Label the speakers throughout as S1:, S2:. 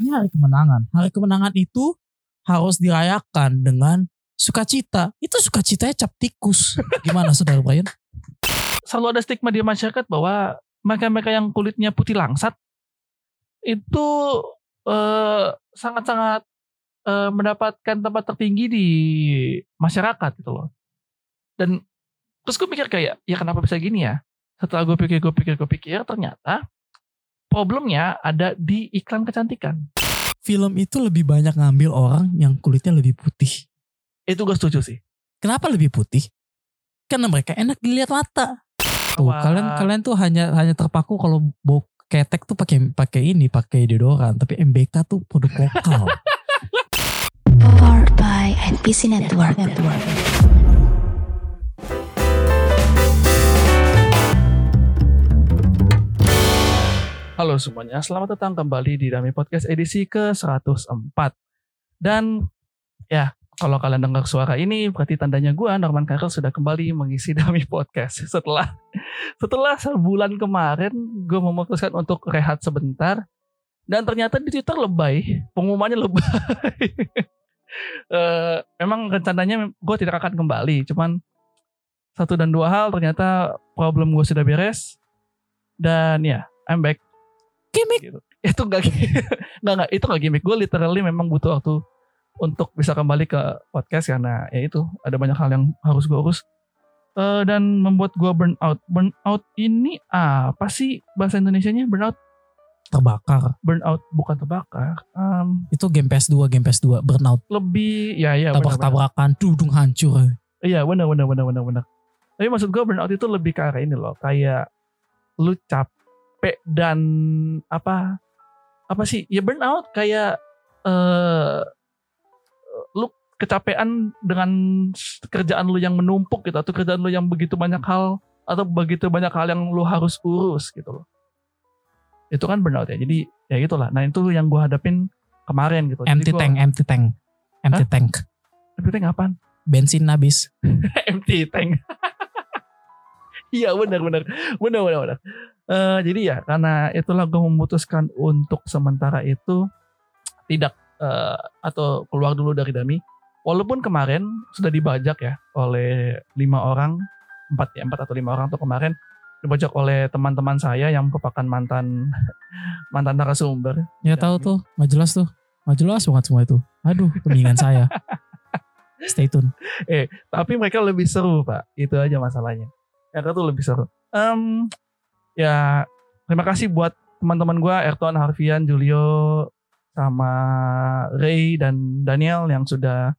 S1: Ini hari kemenangan. Hari kemenangan itu harus dirayakan dengan sukacita. Itu sukacitanya cap tikus. Gimana saudara Brian?
S2: Selalu ada stigma di masyarakat bahwa mereka-mereka yang kulitnya putih langsat itu eh, sangat-sangat eh, mendapatkan tempat tertinggi di masyarakat gitu loh. Dan terus gue pikir kayak ya kenapa bisa gini ya? Setelah gue pikir, gue pikir, gue pikir ternyata problemnya ada di iklan kecantikan.
S1: Film itu lebih banyak ngambil orang yang kulitnya lebih putih.
S2: Itu gue setuju sih.
S1: Kenapa lebih putih? Karena mereka enak dilihat mata. Tuh,
S2: Wah.
S1: kalian kalian tuh hanya hanya terpaku kalau bau ketek tuh pakai pakai ini, pakai deodoran, tapi MBK tuh produk lokal.
S3: Powered by NPC Network.
S2: Halo semuanya, selamat datang kembali di Dami Podcast edisi ke-104. Dan ya, kalau kalian dengar suara ini berarti tandanya gua Norman Karel sudah kembali mengisi Dami Podcast. Setelah setelah sebulan kemarin gue memutuskan untuk rehat sebentar dan ternyata di Twitter lebay, pengumumannya lebay. Eh, memang rencananya gue tidak akan kembali, cuman satu dan dua hal ternyata problem gue sudah beres dan ya I'm back
S1: Gimik.
S2: gitu. Itu gak nggak nggak itu gak gimmick. Gue literally memang butuh waktu untuk bisa kembali ke podcast karena ya itu ada banyak hal yang harus gue urus Eh, dan membuat gue burn out. Burn out ini apa sih bahasa Indonesianya? Burn out,
S1: Terbakar.
S2: burn out bukan terbakar. Em,
S1: Itu game PS2, game PS2 burnout,
S2: lebih ya ya
S1: tabrak-tabrakan, dudung hancur.
S2: Iya benar benar benar benar benar. Tapi maksud gue burnout itu lebih ke arah ini loh, kayak lu capek dan apa apa sih? Ya burnout kayak eh lu kecapean dengan kerjaan lu yang menumpuk gitu atau kerjaan lu yang begitu banyak hal atau begitu banyak hal yang lu harus urus gitu loh. Itu kan burnout ya. Jadi ya gitulah. Nah, itu yang gue hadapin kemarin gitu. Jadi
S1: Empty
S2: gua-
S1: tank, empty tank. Empty tank.
S2: Empty tank apaan?
S1: Bensin habis.
S2: empty tank. Iya benar benar benar benar benar. Eh, jadi ya karena itulah gue memutuskan untuk sementara itu tidak eh, atau keluar dulu dari Dami. Walaupun kemarin sudah dibajak ya oleh lima orang, empat ya empat atau lima orang tuh kemarin dibajak oleh teman-teman saya yang merupakan mantan mantan narasumber.
S1: Ya tahu tuh, nggak jelas tuh. Nggak jelas banget semua itu. Aduh, kelingan saya. Stay tune.
S2: tapi mereka lebih seru pak itu aja masalahnya mereka tuh lebih seru. Em, ya terima kasih buat teman-teman gue Erton Harfian Julio sama Ray dan Daniel yang sudah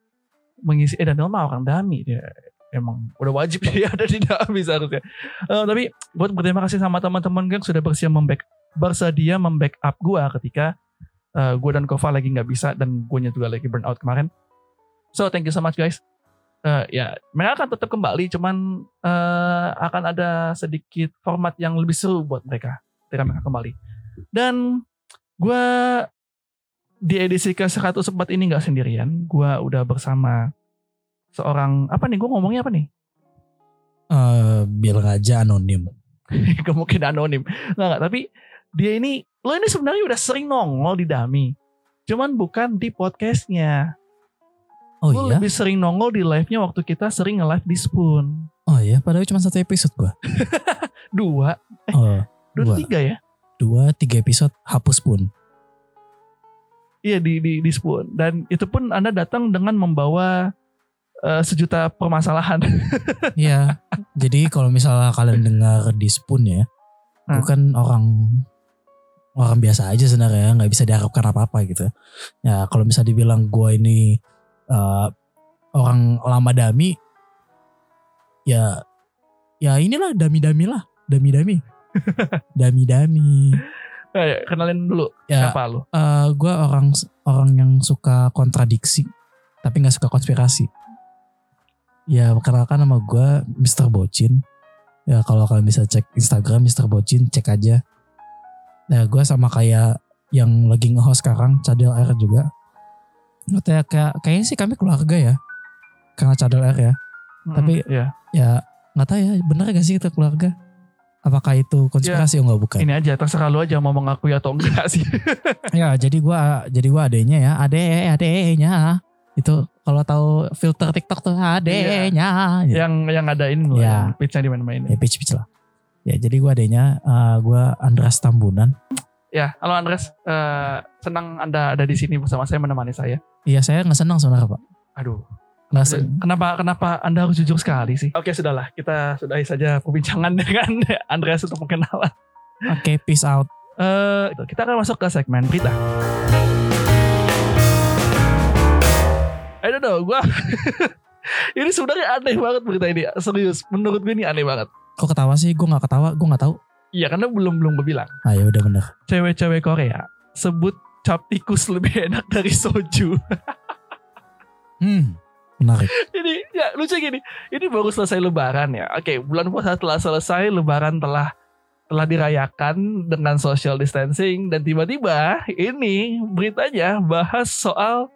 S2: mengisi eh Daniel mah orang dami dia emang udah wajib dia ada di dami seharusnya. Eh, tapi buat berterima kasih sama teman-teman gue yang sudah bersedia memback bersedia membackup gue ketika gue dan Kova lagi nggak bisa dan gue juga lagi burnout kemarin. So thank you so much guys. Eh, ya mereka akan tetap kembali, cuman eh, akan ada sedikit format yang lebih seru buat mereka ketika mereka kembali. Dan gue di edisi ke 104 ini nggak sendirian. Gue udah bersama seorang apa nih? Gue ngomongnya apa nih?
S1: Eh, bilang aja anonim.
S2: Kemungkinan anonim. Nggak, nggak. Tapi dia ini, lo ini sebenarnya udah sering nongol di Dami. Cuman bukan di podcastnya.
S1: Oh
S2: Lo
S1: iya?
S2: lebih sering nongol di live-nya waktu kita sering nge-live di Spoon.
S1: Oh iya, padahal cuma satu episode gua.
S2: Dua,
S1: Oh,
S2: dua,
S1: Dua.
S2: tiga ya?
S1: dua, tiga episode hapus pun.
S2: Iya di, di, di Spoon. Dan itu pun Anda datang dengan membawa eh, sejuta permasalahan.
S1: Iya. Jadi kalau misalnya kalian dengar di Spoon ya,
S2: Hmm.
S1: gue kan orang orang biasa aja sebenarnya, nggak bisa diharapkan apa-apa gitu. Ya kalau misalnya dibilang gue ini eh, orang lama dami, ya ya inilah dami-dami lah, dami-dami, dami-dami.
S2: Eh, kenalin dulu
S1: Ya,
S2: siapa lu?
S1: eh gue orang orang yang suka kontradiksi, tapi nggak suka konspirasi. Ya perkenalkan nama gue Mr. Bocin. Ya kalau kalian bisa cek Instagram Mr. Bocin, cek aja. Ya gue sama kayak yang lagi nge-host sekarang, Cadel R juga. Katanya kayak kayaknya sih kami keluarga ya. Karena Cadel R ya. Tapi-
S2: Mm, ya.
S1: Ya nggak tahu ya, bener gak sih kita keluarga? Apakah itu konspirasi oh enggak bukan?
S2: Ini aja terserah lu aja mau mengakui atau enggak sih.
S1: Ya, jadi gua jadi gua adenya ya, ade adenya. Itu kalau tahu filter TikTok tuh adenya. Ya,
S2: yang yang ada ini loh,
S1: Ya.
S2: pitch-nya di mana-mana.
S1: ya pitch pitch lah. Ya, jadi gua adenya eh, gua Andras Tambunan.
S2: Ya, halo Andres, Eh, senang Anda ada di sini bersama saya menemani saya.
S1: Iya, saya nggak senang sebenarnya, Pak.
S2: Aduh,
S1: Nggak sen-
S2: kenapa kenapa Anda harus jujur sekali sih? Oke, sudahlah, kita sudahi saja perbincangan dengan Andreas untuk perkenalan.
S1: Oke, peace out.
S2: Eh, kita akan masuk ke segmen berita. Ayo dong, gua ini sebenarnya aneh banget berita ini. Serius, menurut gue ini aneh banget.
S1: Kok ketawa sih? Gua nggak ketawa, gua nggak tahu.
S2: Iya, karena belum belum gue bilang.
S1: Ah, ya udah bener.
S2: Cewek-cewek Korea sebut cap tikus lebih enak dari soju.
S1: Hmm, menarik.
S2: ini ya lucu gini. Ini baru selesai Lebaran ya. Oke, bulan puasa telah selesai, Lebaran telah telah dirayakan dengan social distancing dan tiba-tiba ini beritanya bahas soal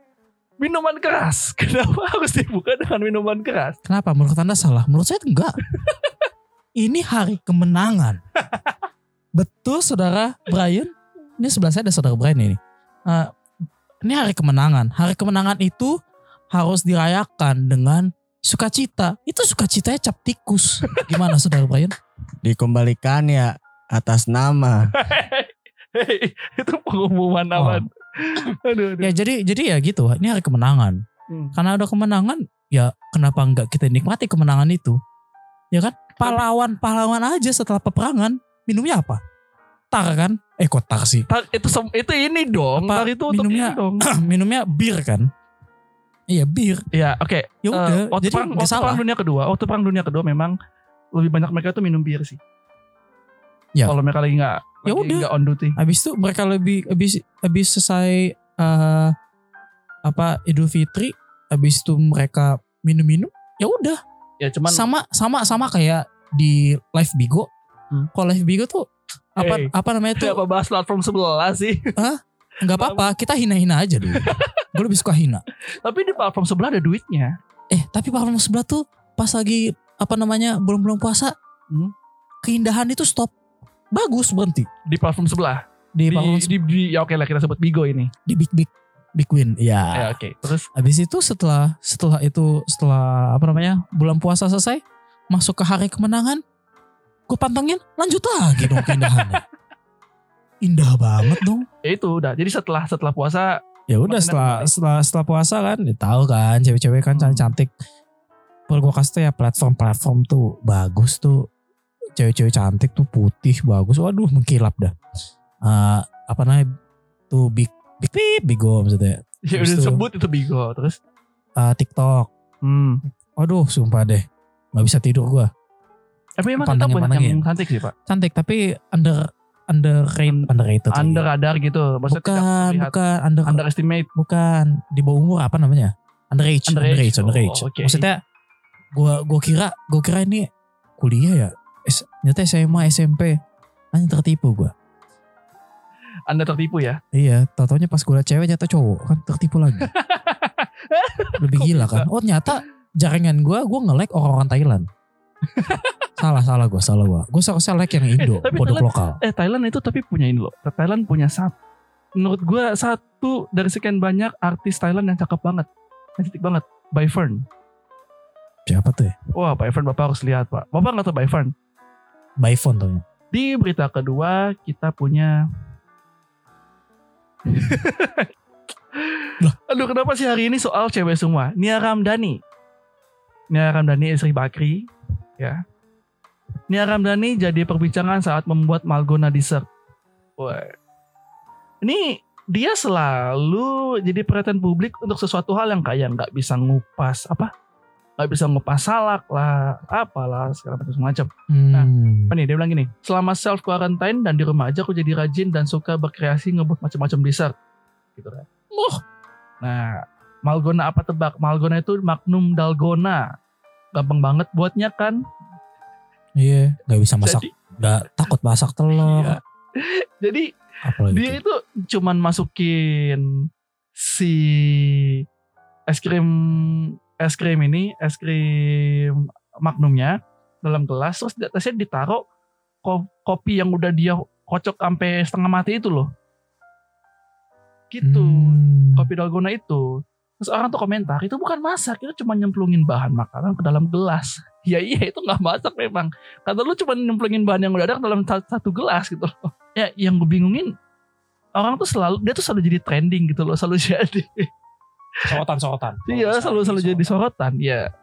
S2: minuman keras. Kenapa harus dibuka dengan minuman keras?
S1: Kenapa? Menurut Anda salah? Menurut saya enggak. Ini hari kemenangan. Betul saudara Brian? Ini sebelah saya ada saudara Brian ini. Eh, ini hari kemenangan. Hari kemenangan itu harus dirayakan dengan sukacita. Itu sukacitanya cap tikus. Gimana saudara Brian?
S4: dikembalikan ya atas nama.
S2: Hei, itu pengumuman apa? Aduh, aduh.
S1: Ya jadi jadi ya gitu. Ini hari kemenangan.
S2: Hmm.
S1: Karena ada kemenangan, ya kenapa enggak kita nikmati kemenangan itu? Ya kan? Pahlawan-pahlawan aja setelah peperangan minumnya apa? Tar kan? Eh kok tar sih?
S2: Tar- itu itu ini dong.
S1: Apa,
S2: Tar itu untuk
S1: minumnya-
S2: ini dong.
S1: minumnya bir kan? Iya bir.
S2: Ya, oke.
S1: Ya udah.
S2: Eh, waktu
S1: jadi
S2: perang, waktu
S1: salah.
S2: perang dunia kedua, waktu perang dunia kedua memang lebih banyak mereka tuh minum bir sih.
S1: Ya.
S2: Kalau mereka lagi nggak,
S1: Ya udah.
S2: nggak on duty.
S1: Habis itu mereka lebih habis habis selesai eh, apa Idul Fitri, habis itu mereka minum-minum. Ya udah.
S2: Ya cuman
S1: sama sama sama kayak di live Bigo.
S2: Hmm.
S1: Kalau live Bigo tuh apa
S2: Hey.
S1: apa namanya tuh
S2: apa bahas platform sebelah sih.
S1: nggak apa-apa kita hina-hina aja dulu. Gue lebih suka hina.
S2: Tapi di platform sebelah ada duitnya.
S1: Eh tapi platform sebelah tuh pas lagi apa namanya belum-belum puasa,
S2: Hmm.
S1: keindahan itu stop. Bagus berhenti
S2: Di platform sebelah.
S1: di,
S2: Di,
S1: platform
S2: di, di- ya oke lah kita sebut Bigo ini.
S1: di big big big win.
S2: Ya
S1: Ya.
S2: oke. Terus
S1: Habis itu setelah setelah itu setelah apa namanya bulan puasa selesai masuk ke hari kemenangan, gue pantengin lanjut lagi dong keindahannya. Indah banget dong.
S2: ya itu udah. Jadi setelah setelah puasa
S1: Ya udah setelah setelah setelah puasa kan, ya tahu kan cewek-cewek kan
S2: Hmm.
S1: cantik. Perlu gue kasih tau ya platform-platform tuh bagus tuh. Cewek-cewek cantik tuh putih bagus. Waduh mengkilap dah. Eh, apa namanya tuh big big big bigo maksudnya.
S2: ya udah sebut itu Bigo. Terus
S1: Eh, TikTok.
S2: hmm.
S1: Waduh sumpah deh. Gak bisa tidur gue.
S2: Tapi emang kita banyak yang cantik sih pak.
S1: Cantik tapi under underrated underrated. lagi.
S2: Under radar gitu. Maksudnya
S1: bukan bukan under
S2: underestimate.
S1: bukan di bawah umur apa namanya underage
S2: Underage.
S1: underage underage,
S2: Oh, oke.
S1: maksudnya gua gua kira gua kira ini kuliah ya S, ternyata SMA SMP hanya tertipu gua
S2: Anda tertipu ya.
S1: iya tau taunya pas liat cewek nyata cowok kan tertipu lagi lebih
S2: Kok
S1: gila kan oh ternyata jaringan gua gua nge-like orang-orang Thailand salah salah gua salah gua gua seharusnya like yang Indo
S2: Tapi
S1: produk
S2: Thailand-
S1: lokal
S2: Eh Thailand itu tapi punya ini loh. Thailand punya satu. Menurut gue satu dari sekian banyak artis Thailand yang cakep banget. Cantik banget. By Fern.
S1: siapa tuh ya
S2: Wah By Fern Bapak harus lihat Pak. Bapak nggak tahu By Fern.
S1: by phone taunya
S2: Di berita kedua kita punya Aduh kenapa sih hari ini soal cewek semua? Nia Ramdhani. Nia Ramdhani istri Bakri. Ya. Nia Ramdhani jadi perbincangan saat membuat Malgona dessert. Wah. Ini dia selalu jadi perhatian publik untuk sesuatu hal yang kayak nggak bisa ngupas apa nggak bisa ngupas salak lah apalah segala macam macam
S1: hmm.
S2: apa nih dia bilang gini selama self quarantine dan di rumah aja aku jadi rajin dan suka berkreasi ngebuat macam-macam dessert. Gitu kan.
S1: Wah.
S2: nah malgona apa tebak? Malgona itu magnum dalgona. Gampang banget buatnya kan.
S1: Iya nggak bisa masak. Nggak takut masak telur.
S2: Iya. jadi
S1: apalagi
S2: dia itu cuman masukin si es krim es krim ini es krim magnumnya dalam gelas terus di atasnya ditaruh ko- kopi yang udah dia kocok sampai setengah mati itu loh. Gitu.
S1: Hmm.
S2: Kopi dalgona itu. Terus orang tuh komentar, itu bukan masak, itu cuma nyemplungin bahan makanan ke dalam gelas. Ya iya itu nggak masak memang. Kata lu cuma nyemplungin bahan yang udah ada ke dalam sa- satu gelas gitu loh. Ya yang gue bingungin, orang tuh selalu, dia tuh selalu jadi trending gitu loh, selalu jadi.
S1: Sorotan sorotan.
S2: Iya selalu selalu jadi sorotan. Ya,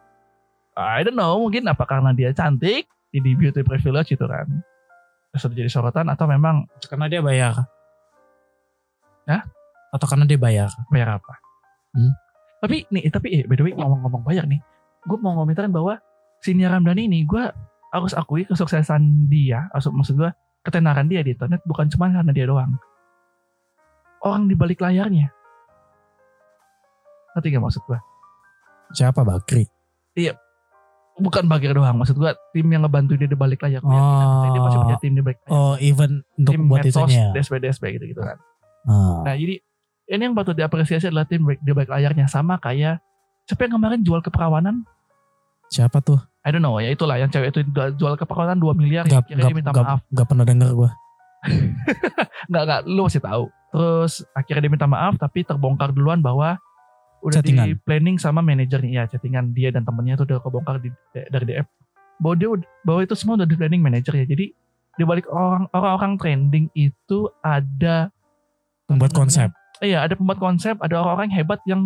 S2: I don't know mungkin apa karena dia cantik, jadi beauty privilege itu kan. Selalu jadi sorotan atau memang
S1: Karena dia bayar.
S2: Hah?
S1: Atau karena dia bayar.
S2: bayar apa?
S1: Hmm.
S2: Tapi nih, tapi eh, by the way ngomong-ngomong bayar nih, gue mau ngomentarin bahwa si Nia Ramdhani ini gue harus akui kesuksesan dia, maksud, maksud gue ketenaran dia di internet bukan cuma karena dia doang. Orang di balik layarnya. Ngerti gak maksud gue?
S1: Siapa Bakri?
S2: Bukan bagian doang, maksud gue tim yang ngebantu dia di balik layar.
S1: Oh.
S2: dia masih punya tim di balik layar.
S1: Oh even untuk
S2: tim
S1: buat
S2: medsos,
S1: itunya.
S2: DSP, DSP gitu-gitu kan.
S1: Ah.
S2: Nah jadi ini yang patut diapresiasi adalah tim di balik layarnya sama kayak siapa yang kemarin jual keperawanan?
S1: Siapa tuh?
S2: I don't know ya itulah yang cewek itu jual keperawanan 2 miliar
S1: Gak,
S2: akhirnya
S1: gak,
S2: minta
S1: gak,
S2: maaf.
S1: gak pernah denger gue.
S2: Nggak nggak lu masih tahu. Terus akhirnya dia minta maaf tapi terbongkar duluan bahwa udah
S1: Chattingan.
S2: di planning sama manajernya ya chattingan dia dan temennya itu udah kebongkar di, dari DM bahwa dia bahwa itu semua udah di planning manajer ya jadi di balik orang orang-orang trending itu ada
S1: Membuat konsep.
S2: Iya, ada pembuat konsep, ada orang-orang yang hebat yang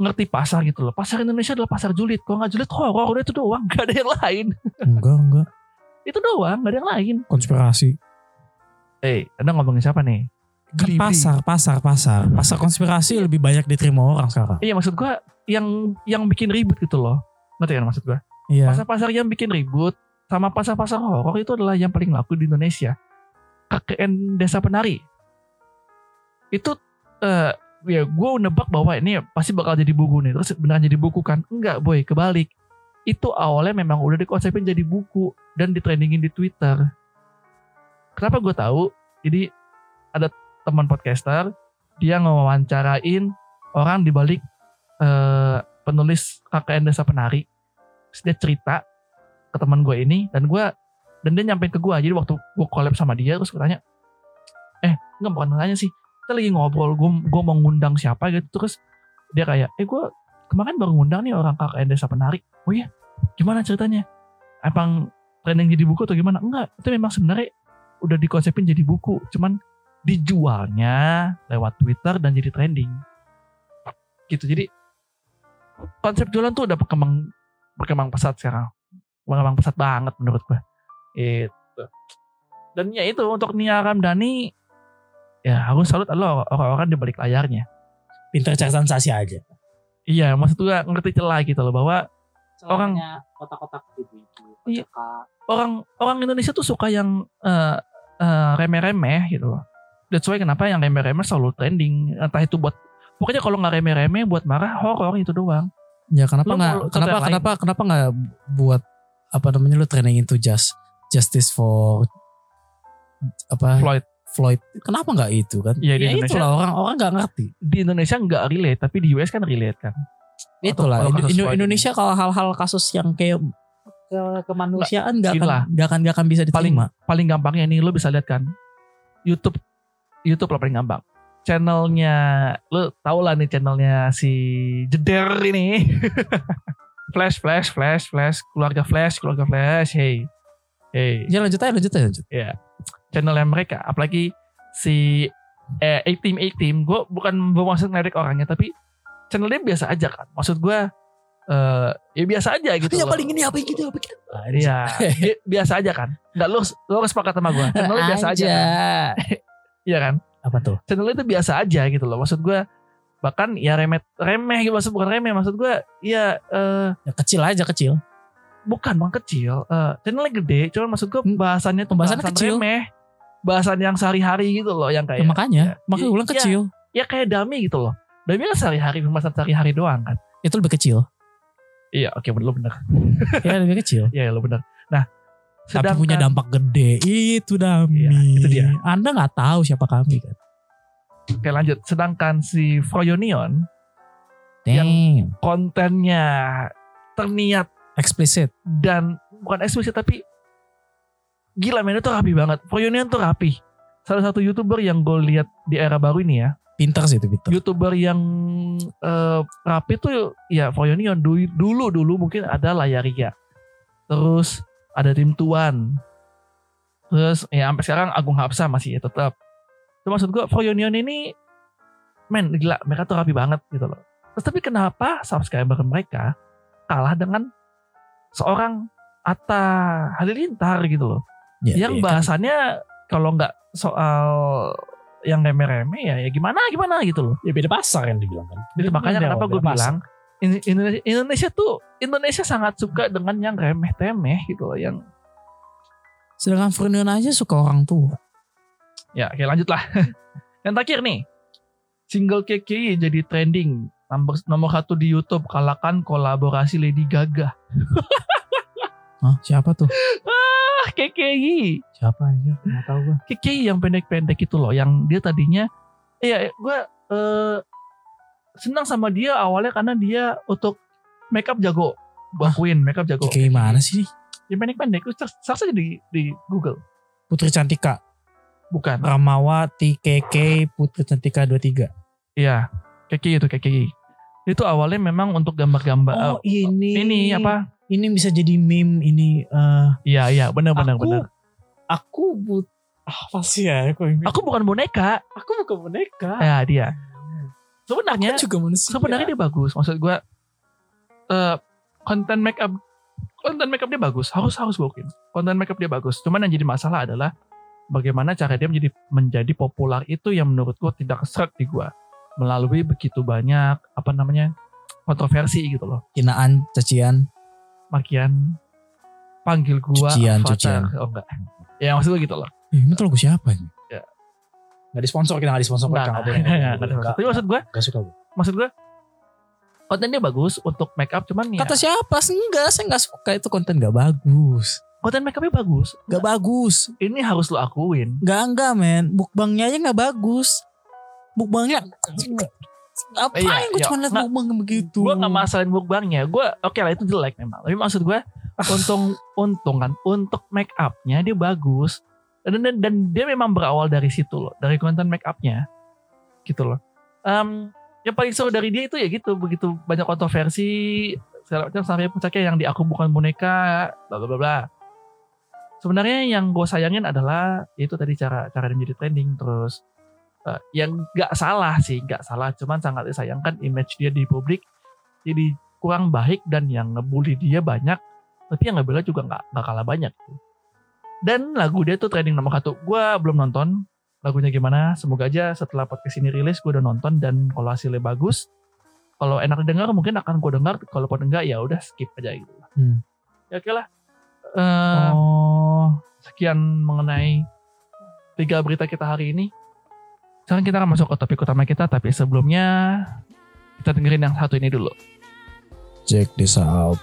S2: ngerti pasar gitu loh. Pasar Indonesia adalah pasar julid. Kalau nggak julid horor, udah itu doang. Gak ada yang lain.
S1: Enggak, enggak.
S2: Itu doang, gak ada yang lain.
S1: Konspirasi.
S2: Eh, Anda ngomongin siapa nih?
S1: Kan pasar, pasar, pasar. Pasar konspirasi lebih banyak diterima orang sekarang.
S2: Iya, maksud gua yang yang bikin ribut gitu loh. Ngerti kan maksud gua?
S1: Iya.
S2: Pasar-pasar yang bikin ribut sama pasar-pasar horor itu adalah yang paling laku di Indonesia. KKN Desa Penari. Itu eh ya gue nebak bahwa ini pasti bakal jadi buku nih. Terus beneran jadi buku kan? Enggak boy, kebalik. Itu awalnya memang udah dikonsepin jadi buku dan ditrendingin di Twitter. Kenapa gue tahu? Jadi ada teman podcaster dia ngewawancarain orang di balik eh, penulis KKN Desa Penari. Terus dia cerita ke teman gue ini dan gue dan dia nyampein ke gue jadi waktu gue collab sama dia terus gue tanya eh nggak bukan nanya sih. Kita lagi ngobrol gue gue mau ngundang siapa gitu. Terus dia kayak eh gue kemarin baru ngundang nih orang KKN Desa Penari oh iya gimana ceritanya? Emang trending jadi buku atau gimana? Enggak itu memang sebenarnya udah dikonsepin jadi buku. Cuman dijualnya lewat Twitter dan jadi trending gitu jadi konsep jualan tuh udah berkembang berkembang pesat sekarang berkembang pesat banget menurut gue itu dan ya itu untuk Nia Ramdhani ya harus salut lo orang-orang di balik layarnya
S1: Pinter cari sensasi aja.
S2: iya maksud gue ngerti celah gitu loh bahwa Orang-
S1: kotak-kotak gitu.
S2: Iya. orang orang Indonesia tuh suka yang eh, eh, remeh-remeh gitu loh. That's why kenapa yang remeh-remeh selalu trending. Entah itu buat pokoknya kalau nggak remeh-remeh buat marah horor itu doang.
S1: Ya kenapa nggak kenapa
S2: contoh yang
S1: kenapa kenapa nggak buat apa namanya lu training itu just justice for apa
S2: Floyd
S1: Floyd. Kenapa nggak itu kan?
S2: Iya, di
S1: ya
S2: Indonesia-
S1: itulah orang orang nggak ngerti.
S2: di Indonesia nggak relate tapi di US kan relate kan.
S1: Itulah
S2: kalau
S1: Indo- Indonesia kalau hal-hal kasus yang kayak ke kemanusiaan nggak akan nggak akan nggak akan bisa
S2: paling
S1: diterima.
S2: paling gampangnya nih lo bisa lihat kan YouTube YouTube lah paling gampang. Channelnya lo tau lah nih channelnya si Jeder ini. flash flash flash flash keluarga flash keluarga flash hey hey
S1: Ya lanjut aja lanjut aja lanjut.
S2: ya channelnya mereka apalagi si eh A team A team gue bukan bermaksud ngelirik orangnya tapi channelnya biasa aja kan maksud gue eh ya biasa aja gitu
S1: Yang paling ini apa yang gitu apa gitu. Nah,
S2: Iya, bi- biasa aja kan. Nggak lu lu harus sepakat sama gue. Channelnya biasa aja. Kan? Iya kan?
S1: Apa tuh?
S2: Channelnya itu biasa aja gitu loh. Maksud gue bahkan ya remeh remeh gitu maksud bukan remeh maksud gue ya eh
S1: Ya, kecil aja kecil.
S2: bukan bang kecil eh channelnya gede cuman maksud gue
S1: Hmm,
S2: bahasannya tuh
S1: pembahasannya
S2: bahasan
S1: kecil.
S2: remeh bahasan yang sehari-hari gitu loh yang
S1: Ya,
S2: kayak
S1: makanya,
S2: ya,
S1: makanya
S2: ya,
S1: ulang
S2: ya,
S1: kecil.
S2: ya kayak dami gitu loh dami kan sehari-hari pembahasan sehari-hari doang kan
S1: Itu lebih kecil.
S2: iya oke bener lu bener
S1: ya lebih kecil.
S2: iya lu bener nah
S1: Tapi punya dampak gede. Itu Dami.
S2: Iya, itu dia.
S1: Anda nggak tahu siapa kami kan.
S2: oke lanjut sedangkan si Froyonion
S1: Damn.
S2: kontennya terniat
S1: Eksplisit.
S2: dan bukan eksplisit tapi gila men itu rapi banget. Reunion tuh rapi. Salah satu youtuber yang gue lihat di era baru ini ya,
S1: Pinter sih itu pinter.
S2: youtuber yang eh, rapi tuh ya dulu dulu dulu mungkin ada Layaria. Terus ada tim Tuan. Terus ya sampai sekarang Agung Hapsa masih ya tetap. Itu maksud gue Reunion ini men gila mereka tuh rapi banget gitu loh. Terus tapi kenapa subscriber mereka kalah dengan seorang Atta Halilintar gitu loh.
S1: Ya,
S2: yang
S1: kan
S2: bahasannya kalau nggak soal yang remeh-remeh ya ya gimana gimana gitu loh.
S5: Ya beda pasar kan dibilang kan.
S2: Jadi makanya
S5: Beda-
S2: kenapa gue
S5: pasar.
S2: Indonesia, Indonesia tuh Indonesia sangat suka dengan yang remeh-temeh gitu loh yang
S1: Sedangkan Fernando aja suka orang tua.
S2: ya oke lanjut lah. yang terakhir nih single KKI jadi trending nomor nomor satu di YouTube kalahkan kolaborasi Lady Gaga.
S1: Hah, siapa tuh?
S2: Ah KKI
S5: Siapa aja? Nggak tahu gue.
S2: KKI yang pendek-pendek itu loh yang dia tadinya iya gue eh, senang sama dia awalnya karena dia untuk makeup jago bakuin makeup jago.
S1: Kayak gimana sih?
S2: yang pendek-pendek lu search search aja di, di Google.
S1: Putri Cantika,
S2: bukan.
S1: Ramawati, KK, Putri Cantika 23.
S2: iya KKI itu KKI itu awalnya memang untuk gambar-gambar
S1: Oh, ini.
S2: ini apa?
S1: Ini bisa jadi meme ini eh.
S2: Iya iya benar benar
S1: aku,
S2: benar.
S1: Aku but apa sih ya? Aku,
S2: aku bukan boneka.
S1: Aku bukan boneka.
S2: ya dia sebenarnya
S1: Aku juga manusia.
S2: sebenarnya dia bagus maksud gue eh konten make up konten make up dia bagus harus harus gue konten make up dia bagus cuman yang jadi masalah adalah bagaimana cara dia menjadi menjadi populer itu yang menurut gue tidak serak di gue melalui begitu banyak apa namanya kontroversi gitu loh
S1: hinaan, cacian.
S2: makian panggil gua
S1: Cucian,
S2: avatar.
S1: cucian.
S2: oh enggak ya maksud gue gitu loh
S1: Eh, ini tuh lagu siapa ini? Gak disponsor kita gak disponsor
S2: enggak, enggak. tapi maksud gue
S1: Gak suka gue.
S2: maksud gue kontennya bagus untuk make up cuman ya
S1: Kata siapa? Enggak, saya gak suka itu konten gak bagus.
S2: konten make upnya bagus
S1: Gak bagus.
S2: ini harus lo akuin
S1: Gak enggak men. Mukbangnya aja gak bagus. Mukbangnya Ngapain
S2: Iya,
S1: gue
S2: iya.
S1: cuma liat
S2: Nggak,
S1: mukbang begitu.
S2: gue gak masalahin mukbangnya gue oke lah itu jelek memang tapi maksud gue untung untung kan untuk make upnya dia bagus dan, dan dan dia memang berawal dari situ loh dari konten make upnya. Gitu loh. Em, yang paling seru dari dia itu ya gitu begitu banyak kontroversi segala sampai puncaknya yang di aku bukan boneka bla bla bla sebenarnya yang gue sayangin adalah itu tadi cara cara dia menjadi trending terus eh, yang nggak salah sih nggak salah cuman sangat disayangkan image dia di publik jadi kurang baik dan yang ngebully dia banyak tapi yang ngebela juga nggak nggak kalah banyak. gitu. Dan lagu dia tuh trending nomor satu. Gue belum nonton lagunya gimana. Semoga aja setelah podcast ini rilis gue udah nonton dan kalau hasilnya bagus kalau enak didengar mungkin akan gue dengar. Kalau enggak ya udah skip aja gitu.
S1: Hmm.
S2: ya oke lah. Eh,
S1: Oh.
S2: sekian mengenai tiga berita kita hari ini. Sekarang kita akan masuk ke topik utama kita tapi sebelumnya kita dengerin yang satu ini dulu.
S1: Check this out.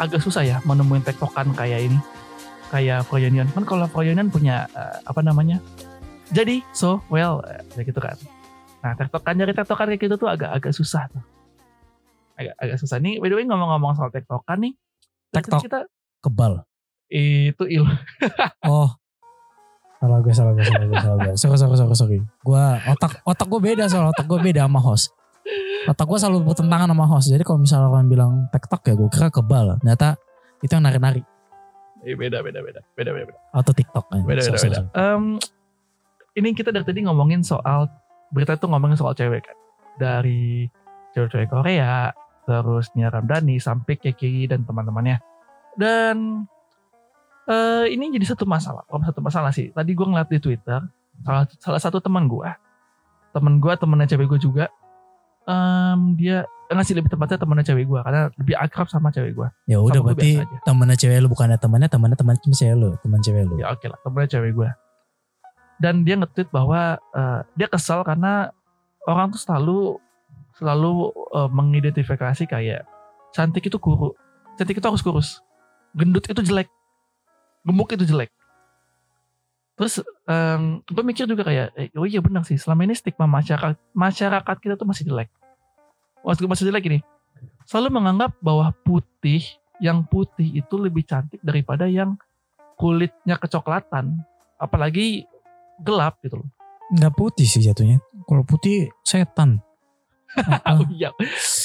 S2: Agak susah ya menemuin tektokan kayak ini kayak Froyonion kan kalau Froyonion punya eh, apa namanya jadi so well kayak gitu kan nah tektokan dari tektokan kayak gitu tuh agak agak susah tuh agak agak susah nih by the way ngomong-ngomong soal tektokan nih
S1: Tektok.
S2: kita
S1: Kebal.
S2: itu il
S1: Oh. Salah gue, salah gue, salah gue, salah gue. Sorry, sorry, sorry, sorry. Gue otak otak gue beda soal otak gue beda sama host. Otak gue selalu bertentangan sama host. Jadi kalau misalnya kalian bilang tektok ya gue kira kebal. Ternyata itu yang nari-nari.
S2: Eh, beda beda beda beda beda beda
S1: Atau TikTok. Eh,
S2: beda beda, beda.
S1: sorry.
S2: Em, ini kita dari tadi ngomongin soal berita itu ngomongin soal cewek kan dari cewek-cewek Korea terus Nia Ramdhani sampai KKI dan teman-temannya dan eh ini jadi satu masalah bukan satu masalah sih tadi gue ngeliat di Twitter salah salah satu teman gue temen gue temennya cewek gue juga Em, dia nggak sih lebih tepatnya temennya cewek gue karena lebih akrab sama cewek gue
S1: Ya udah
S2: Sama
S1: berarti temennya cewek lu bukan temannya temannya teman cewek lu, teman cewek lu.
S2: ya oke lah temennya cewek gue dan dia nge-tweet bahwa eh, dia kesal karena orang tuh selalu selalu eh, mengidentifikasi kayak cantik itu kuru cantik itu harus kurus gendut itu jelek gemuk itu jelek terus em, gue mikir juga kayak eh, oh iya benar sih selama ini stigma masyarakat masyarakat kita tuh masih jelek Maksud gue masih jelek ini selalu menganggap bahwa putih yang putih itu lebih cantik daripada yang kulitnya kecoklatan apalagi gelap gitu loh
S1: Enggak putih sih jatuhnya. Kalau putih setan.
S2: oh iya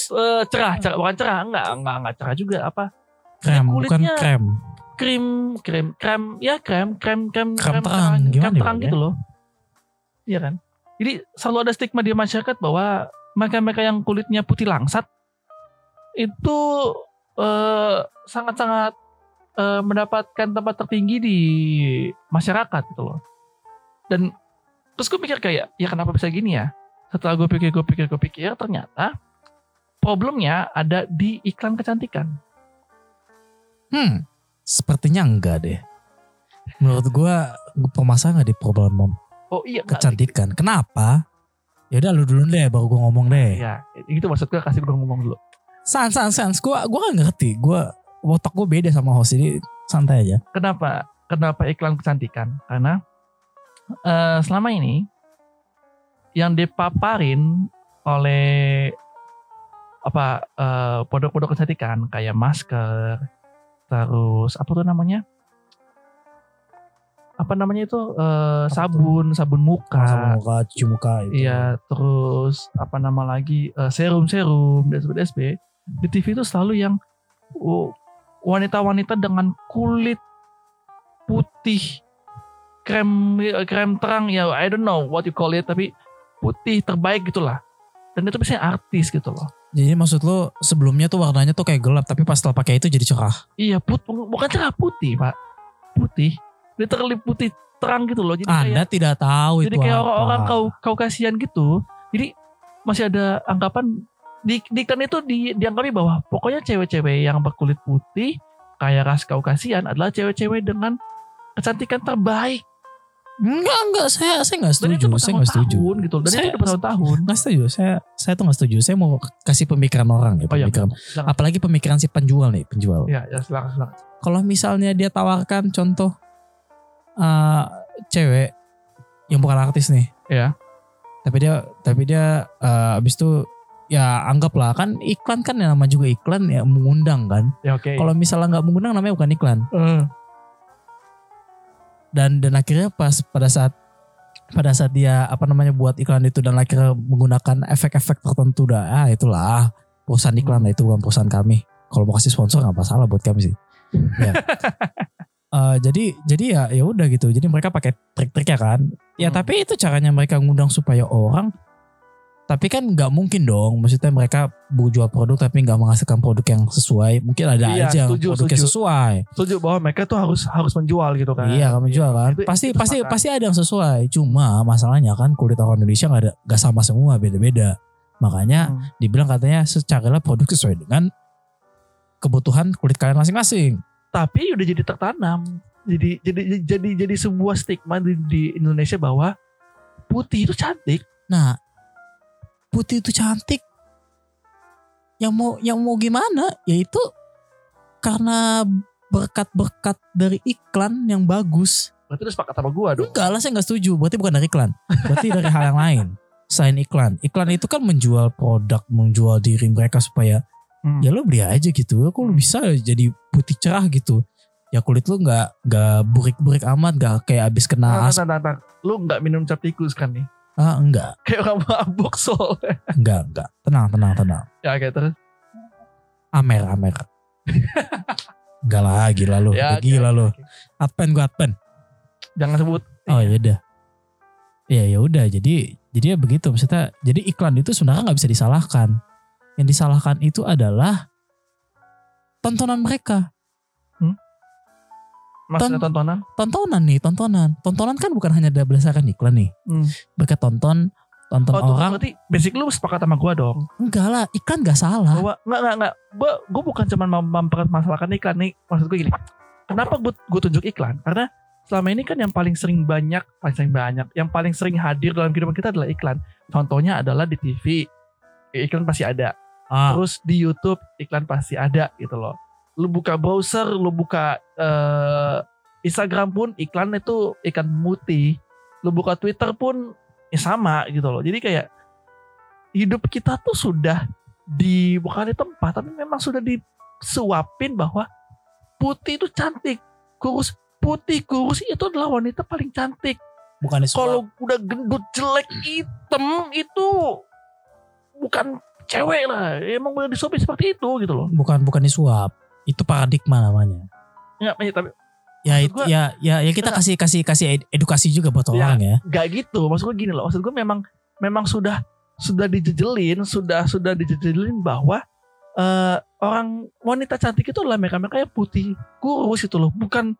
S2: Eh, cerah cerah bukan cerah enggak enggak enggak cerah juga apa
S1: krem, bukan
S2: kulitnya-
S1: krem.
S2: Krim krim krem ya krem krem krem
S1: Krem terang,
S2: krem
S1: ya,
S2: terang gitu loh. Iya kan? Jadi selalu ada stigma di masyarakat bahwa mereka-mereka yang kulitnya putih langsat itu eh, sangat-sangat eh, mendapatkan tempat tertinggi di masyarakat gitu loh. Dan terus gue pikir kayak ya kenapa bisa gini ya? Setelah gue pikir gue pikir gue pikir ternyata problemnya ada di iklan kecantikan.
S1: Hmm, sepertinya enggak deh. Menurut gua permasalahan nggak di problem
S2: oh iya
S1: kecantikan. Kenapa? Ya udah lu dulu deh, baru gua ngomong deh.
S2: Ya, itu maksud gue kasih gue ngomong dulu.
S1: Sans, sans, sans. Gua, gua gak ngerti. Gua otak gua beda sama host ini. Santai aja.
S2: Kenapa? Kenapa iklan kecantikan? Karena eh, selama ini yang dipaparin oleh apa eh, produk-produk kecantikan kayak masker, terus apa tuh namanya? Apa namanya itu
S1: tuh?
S2: sabun, sabun muka.
S1: Sama muka, cuci muka itu.
S2: Iya, terus apa nama lagi eh, serum-serum dan SB di TV itu selalu yang wanita-wanita dengan kulit putih krem krem terang ya I don't know what you call it tapi putih terbaik gitulah dan itu biasanya artis gitu loh
S1: Jadi maksud lu sebelumnya tuh warnanya tuh kayak gelap. Tapi pas setelah pakai itu jadi cerah.
S2: iya put bukan cerah putih pak putih literally putih terang gitu loh jadi kayak
S1: Anda tidak tahu
S2: jadi
S1: itu
S2: kayak
S1: apa.
S2: orang-orang kau kau kasihan gitu jadi masih ada anggapan di di iklan itu di, dianggapi bahwa pokoknya cewek-cewek yang berkulit putih kayak ras kaukasian adalah cewek-cewek dengan kecantikan terbaik
S1: Enggak, enggak. Saya saya enggak
S2: dan
S1: setuju.
S2: itu
S1: Saya enggak setuju.
S2: bertahun-tahun gitu dan
S1: Saya-
S2: itu udah bertahun-tahun
S1: Enggak setuju. Saya saya tuh enggak setuju. Saya mau kasih pemikiran orang ya,
S2: Oh iya,
S1: pemikiran.
S2: silakan.
S1: Apalagi pemikiran si penjual nih, penjual.
S2: ya ya silakan silakan
S1: Kalau misalnya dia tawarkan contoh eh cewek yang bukan artis nih.
S2: Iya.
S1: Tapi dia tapi dia eh, abis itu ya anggaplah kan iklan kan yang nama juga iklan ya mengundang kan.
S2: ya oke
S1: Kalau misalnya nggak mengundang namanya bukan iklan.
S2: Eh,
S1: dan dan akhirnya pas pada saat pada saat dia apa namanya buat iklan itu dan akhirnya menggunakan efek-efek tertentu dah ah itulah perusahaan iklan lah itu bukan perusahaan kami. Kalau mau kasih sponsor nggak masalah buat kami sih. Ya. Eh, jadi jadi ya ya udah gitu. Jadi mereka pakai trik-trik ya kan. Ya
S2: Hmm.
S1: tapi itu caranya mereka ngundang supaya orang tapi kan nggak mungkin dong maksudnya mereka berjual produk tapi nggak menghasilkan produk yang sesuai mungkin ada
S2: Iya,
S1: aja yang
S2: setuju,
S1: produknya
S2: setuju.
S1: sesuai
S2: setuju bahwa mereka tuh harus harus menjual gitu kan
S1: Iya kamu jual kan.
S2: Itu-
S1: pasti
S2: itu
S1: pasti
S2: sepakat.
S1: pasti ada yang sesuai. Cuma masalahnya kan kulit orang Indonesia nggak ada nggak sama semua beda-beda. Makanya
S2: Hmm.
S1: dibilang katanya secarilah produk sesuai dengan kebutuhan kulit kalian masing-masing.
S2: tapi udah jadi tertanam jadi jadi jadi jadi sebuah stigma di, di Indonesia bahwa putih itu cantik
S1: Nah putih itu cantik. Yang mau yang mau gimana? Yaitu karena berkat-berkat dari iklan yang bagus.
S2: berarti udah sepakat sama gua dong
S1: Enggak lah saya nggak setuju. Berarti bukan dari iklan. Berarti dari hal yang lain. Selain iklan. Iklan itu kan menjual produk, menjual diri mereka supaya
S2: Hmm.
S1: ya lo beli aja gitu. Kok lu bisa jadi putih cerah gitu. Ya kulit lu nggak nggak burik-burik amat, nggak kayak abis kena
S2: Nah,
S1: as.
S2: nah, nah, nah. lu nggak minum cap tikus kan nih
S1: Ah enggak,
S2: kayak orang mabuk sol
S1: enggak, enggak. Tenang, tenang, tenang.
S2: ya kayak terus
S1: Amer, amer. enggak lah, gila lu.
S2: ya
S1: gila lu. Adpen gua adpen.
S2: jangan sebut
S1: Oh ya udah. Ya ya udah. Jadi jadi ya begitu maksudnya. Jadi iklan itu sebenarnya nggak bisa disalahkan. Yang disalahkan itu adalah tontonan mereka.
S2: Maksudnya
S1: Ton-
S2: tontonan
S1: Tontonan nih, tontonan. Tontonan kan bukan hanya berdasarkan iklan nih.
S2: Hmm.
S1: Mereka tonton tonton
S2: Oh,
S1: orang
S2: berarti basic lu sepakat sama gua dong.
S1: enggak lah iklan gak salah
S2: Bahwa enggak enggak enggak. Gua gua bukan cuma mem- mempermasalahkan iklan nih. Maksud gue gini. Kenapa gua gua tunjuk iklan? Karena selama ini kan yang paling sering banyak, paling sering banyak, yang paling sering hadir dalam kehidupan kita adalah iklan. Contohnya adalah di TV. Iklan pasti ada.
S1: Ah,
S2: Terus di YouTube iklan pasti ada gitu loh. Lu buka browser, lu buka eh, Instagram pun iklan itu ikan putih. Lu buka Twitter pun ya sama gitu loh. Jadi kayak hidup kita tuh sudah di bukan di tempat tapi memang sudah disuapin bahwa putih itu cantik. Kurus putih kurus itu adalah wanita paling cantik.
S1: bukan.
S2: Kalau udah gendut jelek hitam itu bukan cewek lah. Emang udah disuapin seperti itu gitu loh.
S1: bukan bukan disuap itu paradigma namanya
S2: Nggak, ya, tapi
S1: ya itu
S2: gua-
S1: ya ya ya kita
S2: Enggak.
S1: kasih kasih kasih ed- edukasi juga buat
S2: Ya.
S1: orang ya
S2: gak gitu. Maksud gue gini loh. Maksud gue memang memang sudah sudah dijejelin, sudah sudah dijejelin bahwa eh, orang wanita cantik itu adalah mereka-mereka yang putih kurus itu loh. Bukan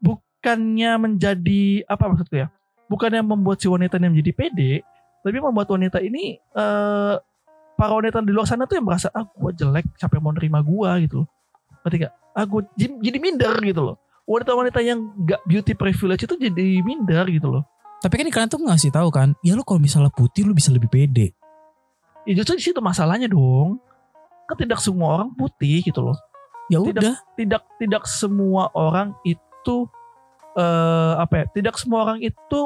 S2: bukannya menjadi apa maksudku ya? Bukannya membuat si wanita ini menjadi pede, tapi membuat wanita ini eh para wanita di luar sana tuh yang merasa ah gue jelek, siapa yang mau nerima gue gitu loh. Ngerti gak? Ah gue jadi, minder gitu loh. Wanita-wanita yang gak beauty privilege itu jadi minder gitu loh.
S1: tapi kan iklan tuh ngasih tahu kan ya lu kalau misalnya putih lu bisa lebih pede
S2: Ya justru di situ masalahnya dong. Kan tidak semua orang putih gitu loh.
S1: ya
S2: Tidak.
S1: udah
S2: Tidak tidak semua orang itu eh apa ya? Tidak semua orang itu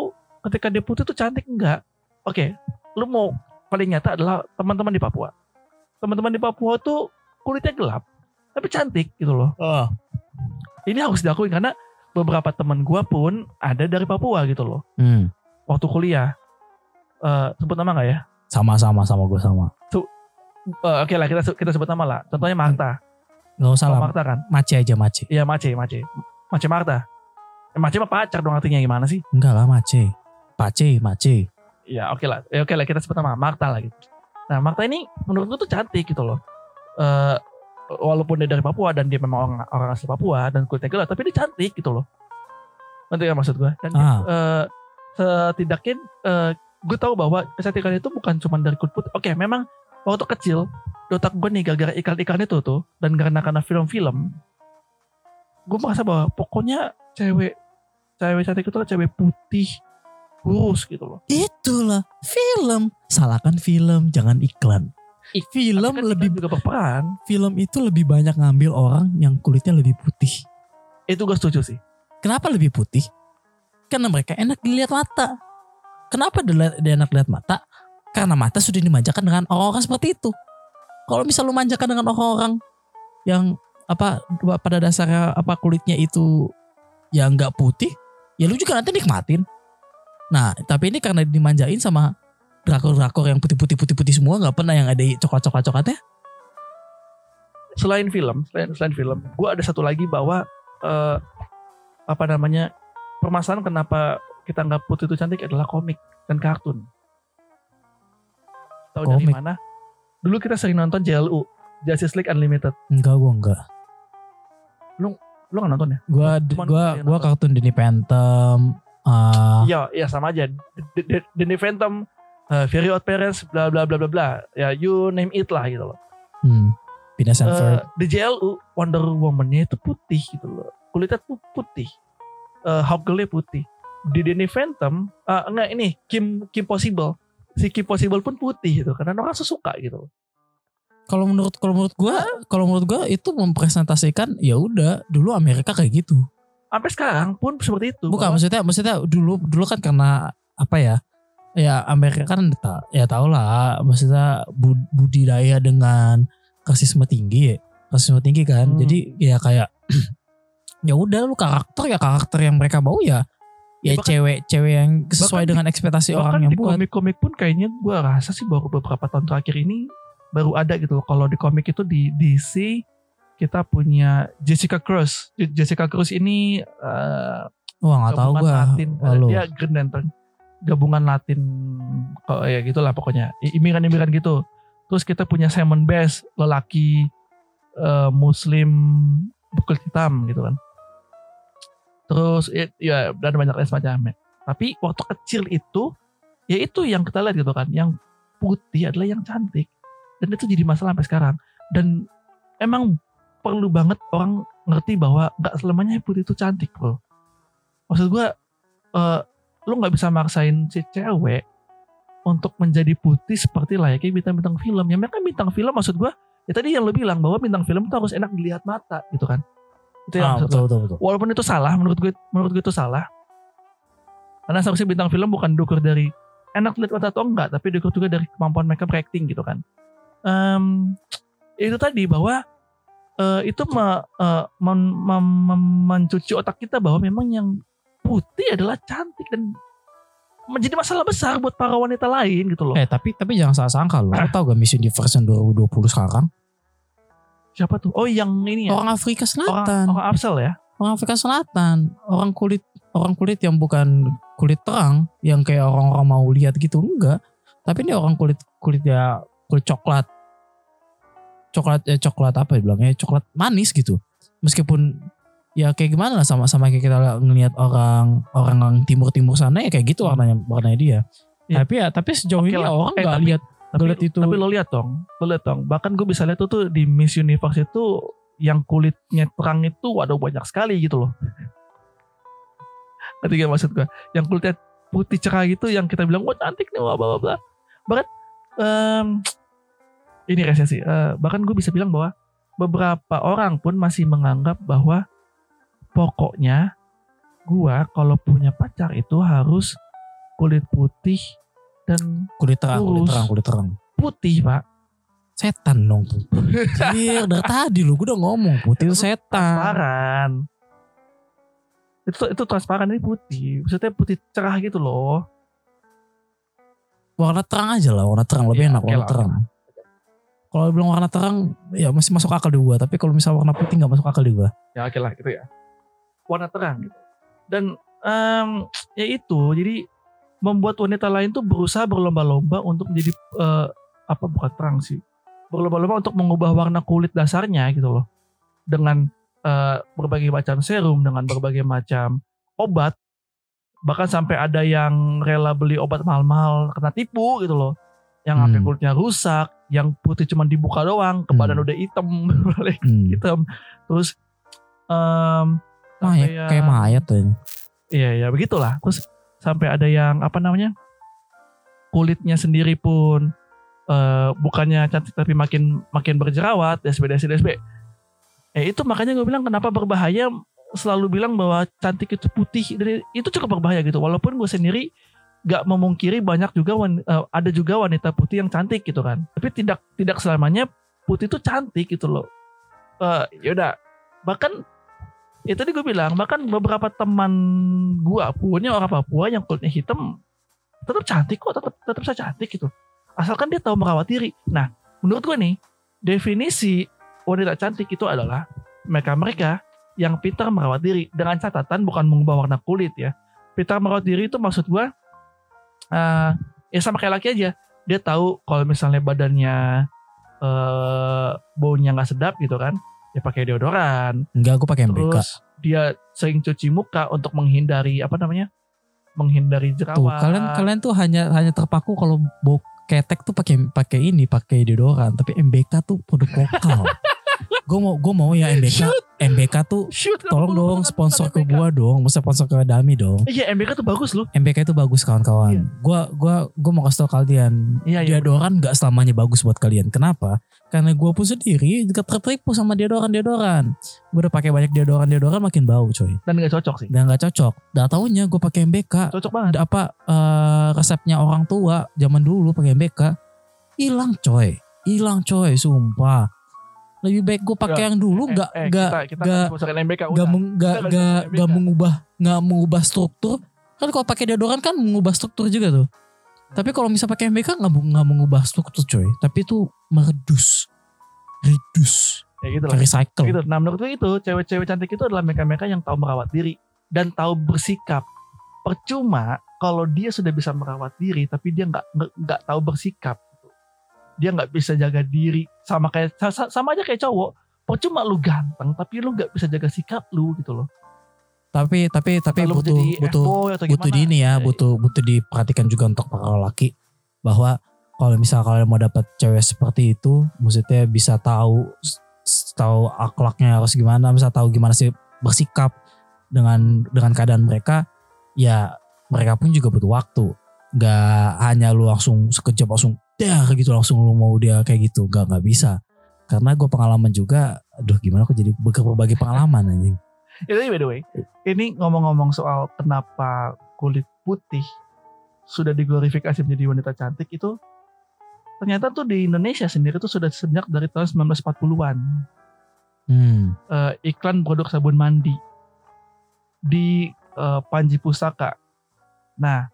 S2: ketika dia putih itu cantik enggak. Oke, lu mau paling nyata adalah teman-teman di Papua. Teman-teman di Papua tuh kulitnya gelap tapi cantik gitu loh.
S1: oh.
S2: Ini harus diakui karena beberapa teman gua pun ada dari Papua gitu loh.
S1: hmm.
S2: Waktu kuliah. Eh sebut nama nggak ya?
S1: sama sama gue sama
S2: Eh, Oke lah kita kita sebut nama lah. Contohnya Marta.
S1: nggak usah
S2: Tahu
S1: lah
S2: Marta kan?
S1: mace aja mace
S2: Iya Mace, Mace. Mace Marta. Eh, Mace mah pacar dong artinya gimana sih?
S1: enggak lah mace pace mace
S2: Ya oke lah. Ya oke lah kita sebut nama Marta lah gitu. Nah Marta ini menurut gue tuh cantik gitu loh. Eh walaupun dia dari Papua dan dia memang orang, orang asli Papua dan kulitnya gelap, tapi dia cantik gitu loh. Nanti ya maksud gue. Dan
S1: Ah.
S2: eh, setidaknya eh, gue tahu bahwa kecantikan itu bukan cuma dari kulit putih. Oke memang waktu kecil otak gue nih gara-gara iklan-iklan itu tuh dan karena karena film-film gue merasa bahwa pokoknya cewek cewek cantik itu adalah cewek putih kurus gitu loh
S1: itulah film salahkan film jangan iklan film
S2: kan
S1: lebih
S2: juga berperan
S1: film itu lebih banyak ngambil orang yang kulitnya lebih putih
S2: itu gue setuju sih
S1: Kenapa lebih putih? Karena mereka enak dilihat mata. Kenapa dia, dia enak dilihat mata? Karena mata sudah dimanjakan dengan orang-orang seperti itu. Kalau misal lu manjakan dengan orang-orang yang apa pada dasarnya apa kulitnya itu yang nggak putih, ya lu juga nanti nikmatin. Nah, tapi ini karena dimanjain sama drakor-drakor yang putih-putih putih-putih semua nggak pernah yang ada coklat-coklat coklatnya.
S2: selain film selain selain film gue ada satu lagi bahwa eh, apa namanya permasalahan kenapa kita nggak putih itu cantik adalah komik dan kartun tahu dari mana dulu kita sering nonton JLU Justice League Unlimited
S1: Enggak gua enggak.
S2: lu nggak nonton ya
S1: Gua
S2: Cuman
S1: gua gua
S2: nonton.
S1: kartun Danny Phantom ah,
S2: Iya, iya sama aja. D- D- Danny Phantom, uh, Very Odd Parents, bla bla bla bla bla. Ya, you name it lah gitu loh.
S1: hmm, and
S2: Eh,
S1: Ferb.
S2: di JLU Wonder Woman-nya itu putih gitu loh. Kulitnya tuh putih. Uh, Hawkgirl-nya putih. Di Danny Phantom, ah enggak ini Kim Kim Possible. Si Kim Possible pun putih gitu karena orang suka gitu loh.
S1: Kalau menurut kalau menurut gua, kalau menurut gua itu mempresentasikan ya udah dulu Amerika kayak gitu.
S2: Sampai sekarang pun seperti itu.
S1: Bukan maksudnya maksudnya dulu dulu kan karena apa ya? Ya Amerika kan ta- ya tau lah maksudnya bud- budidaya dengan rasisme tinggi ya. Rasisme tinggi kan.
S2: Hmm.
S1: Jadi ya kayak ya udah lu karakter ya karakter yang mereka mau ya ya
S2: Ya,
S1: cewek-cewek yang sesuai
S2: di-
S1: dengan ekspektasi orang yang
S2: di
S1: buat.
S2: komik-komik pun kayaknya gue rasa sih baru beberapa tahun terakhir ini baru ada gitu. Kalau di komik itu di DC kita punya Jessica Cruz. Je- Jessica Cruz ini eh,
S1: Wah nggak tahu gua. Lu.
S2: dia Green Lantern. Gabungan Latin kok ya gitulah pokoknya. I- Imiran-imiran gitu. Terus kita punya Simon Bass, lelaki eh, muslim berkulit hitam gitu kan. Terus it- ya dan banyak lain semacamnya. Tapi waktu kecil itu ya itu yang kita lihat gitu kan yang putih adalah yang cantik dan itu jadi masalah sampai sekarang dan emang perlu banget orang ngerti bahwa nggak selamanya putih itu cantik bro maksud gua eh lu nggak bisa maksain si cewek untuk menjadi putih seperti layaknya bintang-bintang film. Ya mereka bintang film maksud gua ya tadi yang lo bilang bahwa bintang film itu harus enak dilihat mata gitu kan? Itu yang
S1: Ah, betul betul betul.
S2: walaupun itu salah menurut gue menurut gue itu salah. Karena seharusnya bintang film bukan diukur dari enak lihat mata atau enggak tapi diukur juga dari kemampuan mereka berakting gitu kan? Em, itu tadi bahwa eh, itu me- men- mem- mencuci otak kita bahwa memang yang putih adalah cantik dan menjadi masalah besar buat para wanita lain gitu loh
S1: Eh tapi tapi jangan salah sangka loh. Lo tau gak Miss Universe yang 2020 sekarang?
S2: siapa tuh oh yang ini ya
S1: Orang Afrika
S2: orang,
S1: Selatan.
S2: orang Absel ya
S1: Orang Afrika Selatan. Orang kulit orang kulit yang bukan kulit terang yang kayak orang-orang mau lihat gitu enggak. Tapi ini orang kulit kulit ya kulit coklat. Coklat eh coklat apa ya bilangnya? Coklat manis gitu. Meskipun ya kayak gimana lah sama sama kayak kita ngelihat orang orang yang timur-timur sana ya kayak gitu warnanya warnanya dia.
S2: Iya.
S1: Tapi ya tapi sejauh
S2: Oke
S1: ini
S2: lah.
S1: orang
S2: Eh,
S1: nggak
S2: tapi-
S1: lihat
S2: tapi,
S1: lihat itu.
S2: tapi lo lihat dong lo lihat dong bahkan gue bisa lihat tuh, tuh di Miss Universe itu yang kulitnya terang itu ada banyak sekali gitu loh ngerti gak maksud gue yang kulitnya putih cerah gitu yang kita bilang wah cantik nih wah bla bla bla bahkan em, ini resesi Eh, bahkan gue bisa bilang bahwa beberapa orang pun masih menganggap bahwa pokoknya gua kalau punya pacar itu harus kulit putih dan
S1: kulit terang, kulit terang, kulit terang.
S2: putih pak
S1: Setan dong tuh. Anjir, dari tadi lu gue udah ngomong putih itu setan.
S2: transparan itu itu transparan ini putih maksudnya putih cerah gitu loh
S1: Warna terang aja lah, warna terang lebih
S2: Iya,
S1: enak
S2: oke
S1: warna
S2: lah.
S1: terang. Kalau bilang warna terang ya masih masuk akal di gua, tapi kalau misal warna putih nggak masuk akal di gua.
S2: ya oke lah gitu ya warna terang gitu dan em, ya itu jadi membuat wanita lain tuh berusaha berlomba-lomba untuk menjadi eh, apa bukan terang sih berlomba-lomba untuk mengubah warna kulit dasarnya gitu loh dengan eh, berbagai macam serum dengan berbagai macam obat bahkan sampai ada yang rela beli obat mahal-mahal kena tipu gitu loh yang sampai
S1: Hmm.
S2: kulitnya rusak yang putih cuma dibuka doang ke badan
S1: Hmm.
S2: udah hitam balik
S1: Hmm.
S2: hitam terus em
S1: Mayat,
S2: sampai
S1: kayak
S2: yang-
S1: mayat tuh.
S2: Iya ya begitulah. Terus sampai ada yang apa namanya kulitnya sendiri pun eh, bukannya cantik tapi makin makin berjerawat DSB DSB DSB. Eh itu makanya gue bilang kenapa berbahaya selalu bilang bahwa cantik itu putih dan itu cukup berbahaya gitu. Walaupun gue sendiri gak memungkiri banyak juga wan- eh, ada juga wanita putih yang cantik gitu kan. Tapi tidak tidak selamanya putih itu cantik gitu loh. Eh yaudah bahkan itu tadi gue bilang bahkan beberapa teman gua punya orang Papua yang kulitnya hitam tetap cantik kok tetap tetap saja cantik gitu. Asalkan dia tahu merawat diri. Nah menurut gue nih definisi wanita cantik itu adalah mereka mereka yang pintar merawat diri. Dengan catatan bukan mengubah warna kulit ya. Pintar merawat diri itu maksud gua eh ya sama kayak laki aja. Dia tahu kalau misalnya badannya eh baunya nggak sedap gitu kan ya pakai deodoran
S1: Enggak, gue pakai MBK.
S2: terus dia sering cuci muka untuk menghindari apa namanya menghindari
S1: Tuh,
S2: jerawat
S1: kalian kalian tuh hanya hanya terpaku kalau bau ketek tuh pakai pakai ini, pakai deodoran, tapi MBK tuh produk lokal. gue mau gue mau ya MBK MBK tuh
S2: Shoot,
S1: tolong dong sponsor ke gua dong, masa sponsor ke Dami dong.
S2: iya MBK tuh bagus loh
S1: MBK itu bagus kawan-kawan.
S2: Iya.
S1: Gua gua gua mau kasih tau kalian,
S2: iya iya
S1: deodoran nggak selamanya bagus buat kalian. Kenapa? Karena gua pun sendiri juga tertipu sama deodoran deodoran. Gue udah pakai banyak deodoran deodoran makin bau coy.
S2: dan gak cocok sih
S1: Dan nggak cocok. Dan taunya gue pakai MBK.
S2: cocok banget
S1: apa eh, resepnya orang tua zaman dulu pakai MBK hilang coy. Hilang coy, sumpah. Lebih baik gue pakai yang dulu
S2: Eh,
S1: nggak
S2: eh,
S1: nggak
S2: kita, kita MBK
S1: meng- nggak
S2: nggak bisa
S1: nggak
S2: MBK.
S1: mengubah nggak mengubah struktur kan kalau pakai deodoran kan mengubah struktur juga tuh tapi kalau misal pakai MBK nggak nggak mengubah struktur coy. Tapi itu meredus. Redus
S2: ya gitu lah
S1: recycle.
S2: Gitu. Nah menurut gue itu cewek-cewek cantik itu adalah mereka-mereka yang tahu merawat diri dan tahu bersikap. Percuma kalau dia sudah bisa merawat diri tapi dia nggak nggak- tahu bersikap. Dia nggak bisa jaga diri. Sama kayak sa- sama aja kayak cowok. Percuma lu ganteng tapi lu nggak bisa jaga sikap lu gitu loh
S1: Tapi tapi tapi
S2: Lalu
S1: butuh butuh butuh di ini ya,
S2: Ya,
S1: butuh butuh diperhatikan juga untuk para laki bahwa kalau misal kalian mau dapat cewek seperti itu, maksudnya bisa tahu tahu akhlaknya harus gimana, bisa tahu gimana sih bersikap dengan dengan keadaan mereka, ya mereka pun juga butuh waktu. Gak hanya lu langsung sekejap langsung dar gitu langsung lu mau dia kayak gitu, gak nggak bisa. Karena gue pengalaman juga, aduh gimana aku jadi ber- berbagi pengalaman anjing.
S2: Itu by the way, ini ngomong-ngomong soal kenapa kulit putih sudah diglorifikasi menjadi wanita cantik itu ternyata tuh di Indonesia sendiri tuh sudah sejak dari tahun 1940-an
S1: Hmm.
S2: eh, iklan produk sabun mandi di eh, Panji Pusaka. Nah,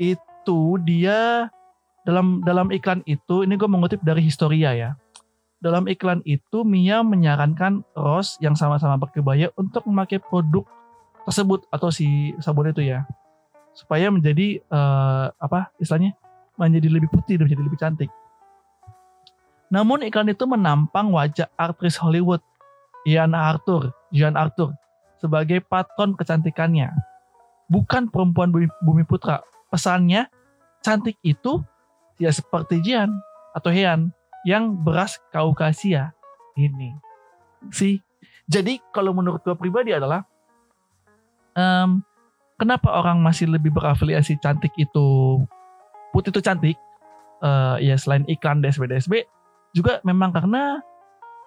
S2: itu dia dalam dalam iklan itu ini gue mengutip dari Historia ya. Dalam iklan itu Mia menyarankan Rose yang sama-sama berkebaya untuk memakai produk tersebut atau si sabun itu ya. Supaya menjadi eh, apa istilahnya? menjadi lebih putih dan menjadi lebih cantik. Namun iklan itu menampang wajah aktris Hollywood Ian Arthur, Ian Arthur sebagai patron kecantikannya. Bukan perempuan bumi, bumi putra. Pesannya cantik itu tidak seperti Jian atau Hean yang beras Kaukasia ini. sih. Jadi kalau menurut gue pribadi adalah em, kenapa orang masih lebih berafiliasi cantik itu putih itu cantik eh ya selain iklan DSB DSB juga memang karena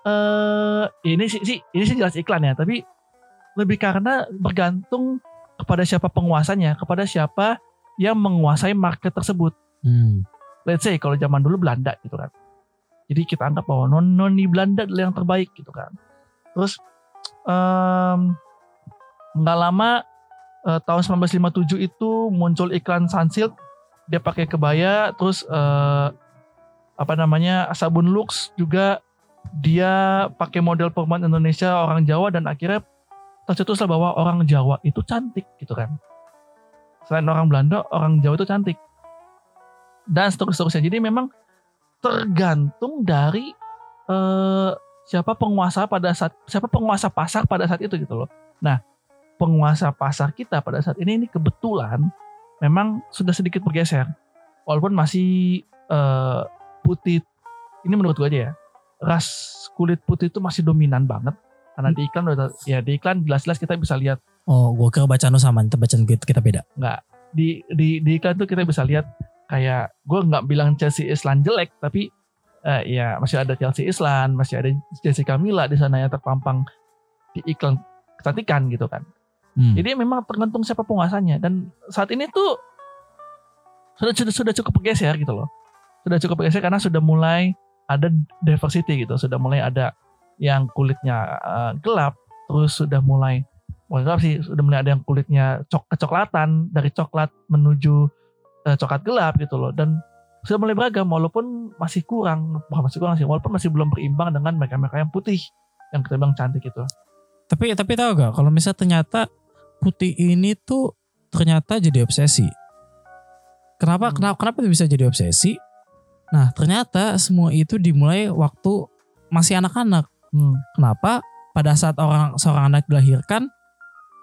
S2: eh ini sih, sih ini sih jelas iklan ya tapi lebih karena bergantung kepada siapa penguasanya kepada siapa yang menguasai market tersebut
S1: Hmm.
S2: let's say kalau zaman dulu Belanda gitu kan jadi kita anggap bahwa non noni Belanda adalah yang terbaik gitu kan. Terus nggak lama eh, tahun 1957 itu muncul iklan Sunsilk. Dia pakai kebaya terus eh, apa namanya sabun Lux juga dia pakai model perempuan Indonesia orang Jawa dan akhirnya tercetuslah bahwa orang Jawa itu cantik gitu kan. Selain orang Belanda orang Jawa itu cantik. Dan seterusnya. Jadi memang tergantung dari eh, siapa penguasa pada saat siapa penguasa pasar pada saat itu gitu loh. Nah penguasa pasar kita pada saat ini ini kebetulan memang sudah sedikit bergeser. Walaupun masih eh, putih ini menurut gue aja ya ras kulit putih itu masih dominan banget. Karena di iklan udah ya di iklan jelas-jelas kita bisa lihat.
S1: Oh, gue kira bacaan lu sama, ntar bacaan kita, kita beda.
S2: nggak. Di di di iklan tuh kita bisa lihat kayak gue nggak bilang Chelsea Islan jelek tapi eh, ya masih ada Chelsea Islan masih ada Jessica Mila di sana yang terpampang di iklan kecantikan gitu kan.
S1: Hmm.
S2: jadi memang tergantung siapa penguasanya. Dan saat ini tuh sudah sudah, sudah cukup bergeser gitu loh. Sudah cukup bergeser karena sudah mulai ada diversity gitu. Sudah mulai ada yang kulitnya eh, gelap terus sudah mulai bukan gelap sih sudah mulai ada yang kulitnya cok kecoklatan dari coklat menuju eh, coklat gelap gitu loh dan sudah mulai beragam walaupun masih kurang bukan masih kurang sih walaupun masih belum berimbang dengan mereka-mereka yang putih yang kita bilang cantik itu
S1: Tapi tapi tahu gak kalau misalnya ternyata putih ini tuh ternyata jadi obsesi. Kenapa
S2: Hmm.
S1: kenapa kenapa bisa jadi obsesi? Nah, ternyata semua itu dimulai waktu masih anak-anak.
S2: hmm.
S1: Kenapa? Pada saat orang seorang anak dilahirkan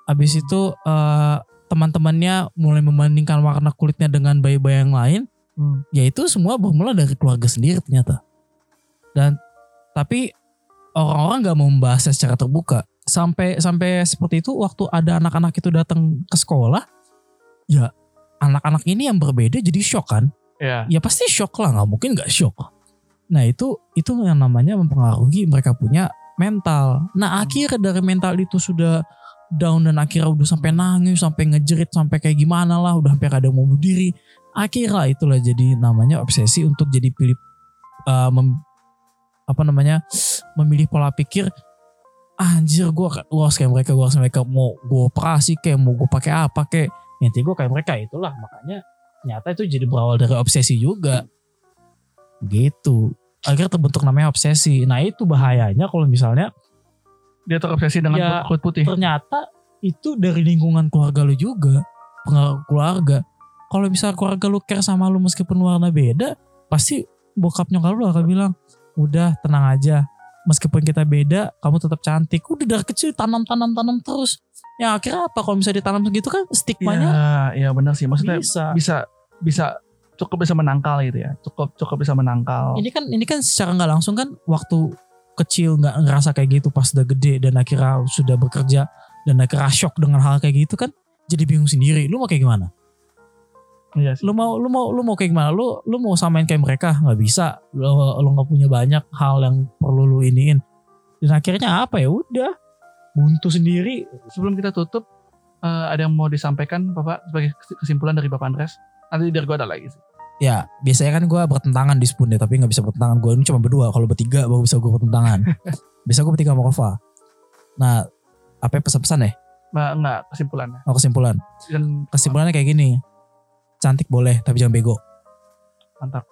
S1: habis itu eh, teman-temannya mulai membandingkan warna kulitnya dengan bayi-bayi yang lain,
S2: Hmm.
S1: ya itu semua bermula dari keluarga sendiri ternyata. Dan tapi orang-orang nggak mau membahasnya secara terbuka. Sampai sampai seperti itu waktu ada anak-anak itu datang ke sekolah, ya anak-anak ini yang berbeda jadi shock kan?
S2: ya
S1: Ya pasti shock lah, nggak mungkin nggak shock. Nah itu itu yang namanya mempengaruhi mereka punya mental. Nah akhirnya dari mental itu sudah down dan akhirnya udah sampai nangis, sampai ngejerit, sampai kayak gimana lah, udah hampir ada mau bunuh diri. Akhirnya itulah jadi namanya obsesi untuk jadi pilih eh, mem- apa namanya memilih pola pikir anjir gue harus kayak mereka gue harus mereka mau gue operasi kayak mau gue pakai apa kayak nanti gue kayak mereka itulah. Makanya ternyata itu jadi berawal dari obsesi juga. Gitu. Akhirnya terbentuk namanya obsesi. Nah itu bahayanya kalau misalnya
S2: dia terobsesi dengan
S1: Ya,
S2: kulit putih.
S1: ternyata itu dari lingkungan keluarga lu juga. Pengaruh keluarga. Kalau misalnya keluarga lu care sama lu meskipun warna beda pasti bokap nyokap lu akan bilang udah tenang aja. Meskipun kita beda kamu tetap cantik. Udah dari kecil tanam tanam tanam terus. Ya akhirnya apa? Kalau misalnya ditanam segitu kan stigmanya
S2: Iya, iya benar sih. Maksudnya
S1: bisa.
S2: bisa bisa cukup bisa menangkal gitu ya. Cukup cukup bisa menangkal.
S1: ini kan ini kan secara nggak langsung kan waktu kecil nggak ngerasa kayak gitu pas udah gede dan akhirnya sudah bekerja dan akhirnya shock dengan hal kayak gitu kan jadi bingung sendiri. Lu mau kayak gimana?
S2: Iya sih.
S1: lu mau lu mau lu mau kayak gimana? Lu lu mau samain kayak mereka? Nggak bisa. Lu lu nggak punya banyak hal yang perlu lu iniin. Dan akhirnya apa ya? Udah. Buntu sendiri.
S2: Sebelum kita tutup eh, ada yang mau disampaikan Bapak sebagai kesimpulan dari Bapak Andres? Nanti dari gue ada lagi sih.
S1: Ya biasanya kan gue bertentangan di spoon ya tapi nggak bisa bertentangan gue ini cuma berdua kalau bertiga baru bisa gue bertentangan bisa gue bertiga sama Kova nah apa ya pesan-pesan ya
S2: Mbak enggak kesimpulannya.
S1: mau kesimpulan
S2: Dan
S1: kesimpulannya kayak gini cantik boleh tapi jangan bego
S2: mantap.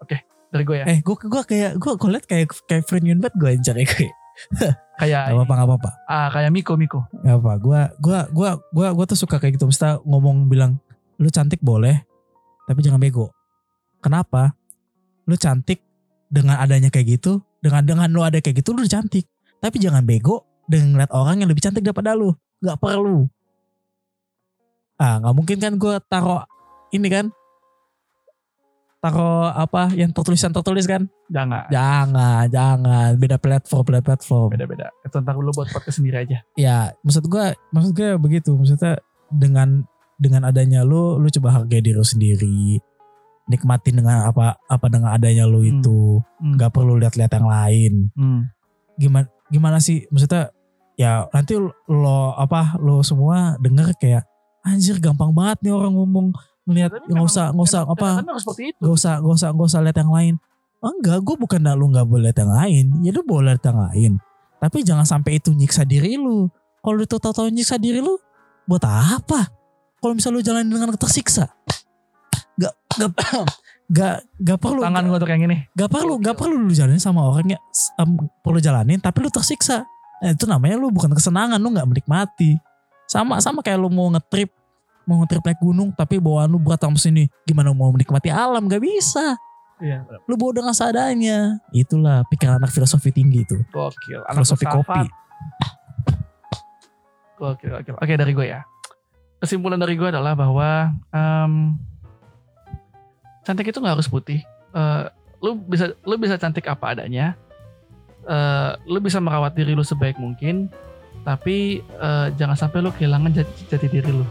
S2: Oke, dari gue ya.
S1: eh gue gue kayak gue gue liat kayak kayak friend banget gue anjir ya gue
S2: Kayak
S1: gak apa apa gak apa apa
S2: ah kayak Miko Miko.
S1: Gak apa, gue gua gua gua gua tuh suka kayak gitu. Mesti ngomong bilang lu cantik boleh, tapi jangan bego. Kenapa? Lu cantik dengan adanya kayak gitu, dengan dengan lu ada kayak gitu lu udah cantik. Tapi jangan bego dengan ngeliat orang yang lebih cantik daripada lu. Gak perlu. Ah, nggak mungkin kan gue taruh ini kan, taruh apa yang tertulisan tertulis kan?
S2: Jangan.
S1: Jangan, jangan. Beda platform, beda platform.
S2: Beda-beda. Itu ntar lu buat podcast sendiri aja.
S1: ya maksud gue maksud gue begitu maksudnya dengan dengan adanya lu lu coba hargai diri lu sendiri nikmatin dengan apa apa dengan adanya lu
S2: Hmm.
S1: itu.
S2: Hmm.
S1: nggak perlu lihat-lihat yang lain.
S2: Hmm.
S1: gimana gimana sih? Maksudnya ya nanti lo apa lo semua denger kayak anjir gampang banget nih orang ngomong ngelihat
S2: Tapi
S1: nggak usah nggak usah apa nggak usah nggak usah nggak usah lihat yang lain. Enggak gue bukan lu nggak boleh lihat yang lain. Ya lu boleh lihat yang lain. Tapi jangan sampai itu nyiksa diri lu. Kalau itu tahu-tahu nyiksa diri lu buat apa? Kalau misalnya lu jalan dengan tersiksa gak gak gak gak perlu.
S2: Tangan gue tuh kayak gini.
S1: gak perlu gak perlu lu jalanin sama orang yang em, perlu jalanin tapi lu tersiksa. Nah, itu namanya lu bukan kesenangan lu nggak menikmati. Sama sama kayak lu mau ngetrip mau ngetrip naik gunung tapi bawaan lu berat sama sini. Gimana mau menikmati alam? Gak bisa.
S2: Iya.
S1: lu bawa dengan seadanya. Itulah pikiran anak filosofi tinggi itu.
S2: Gokil. Anak
S1: filosofi kopi.
S2: Gokil, gokil. Oke dari gue ya. Kesimpulan dari gue adalah bahwa em, cantik itu nggak harus putih. Eh, lu bisa lu bisa cantik apa adanya. Eh, lu bisa merawat diri lu sebaik mungkin. Tapi eh, jangan sampai lu kehilangan jati, jati diri lu.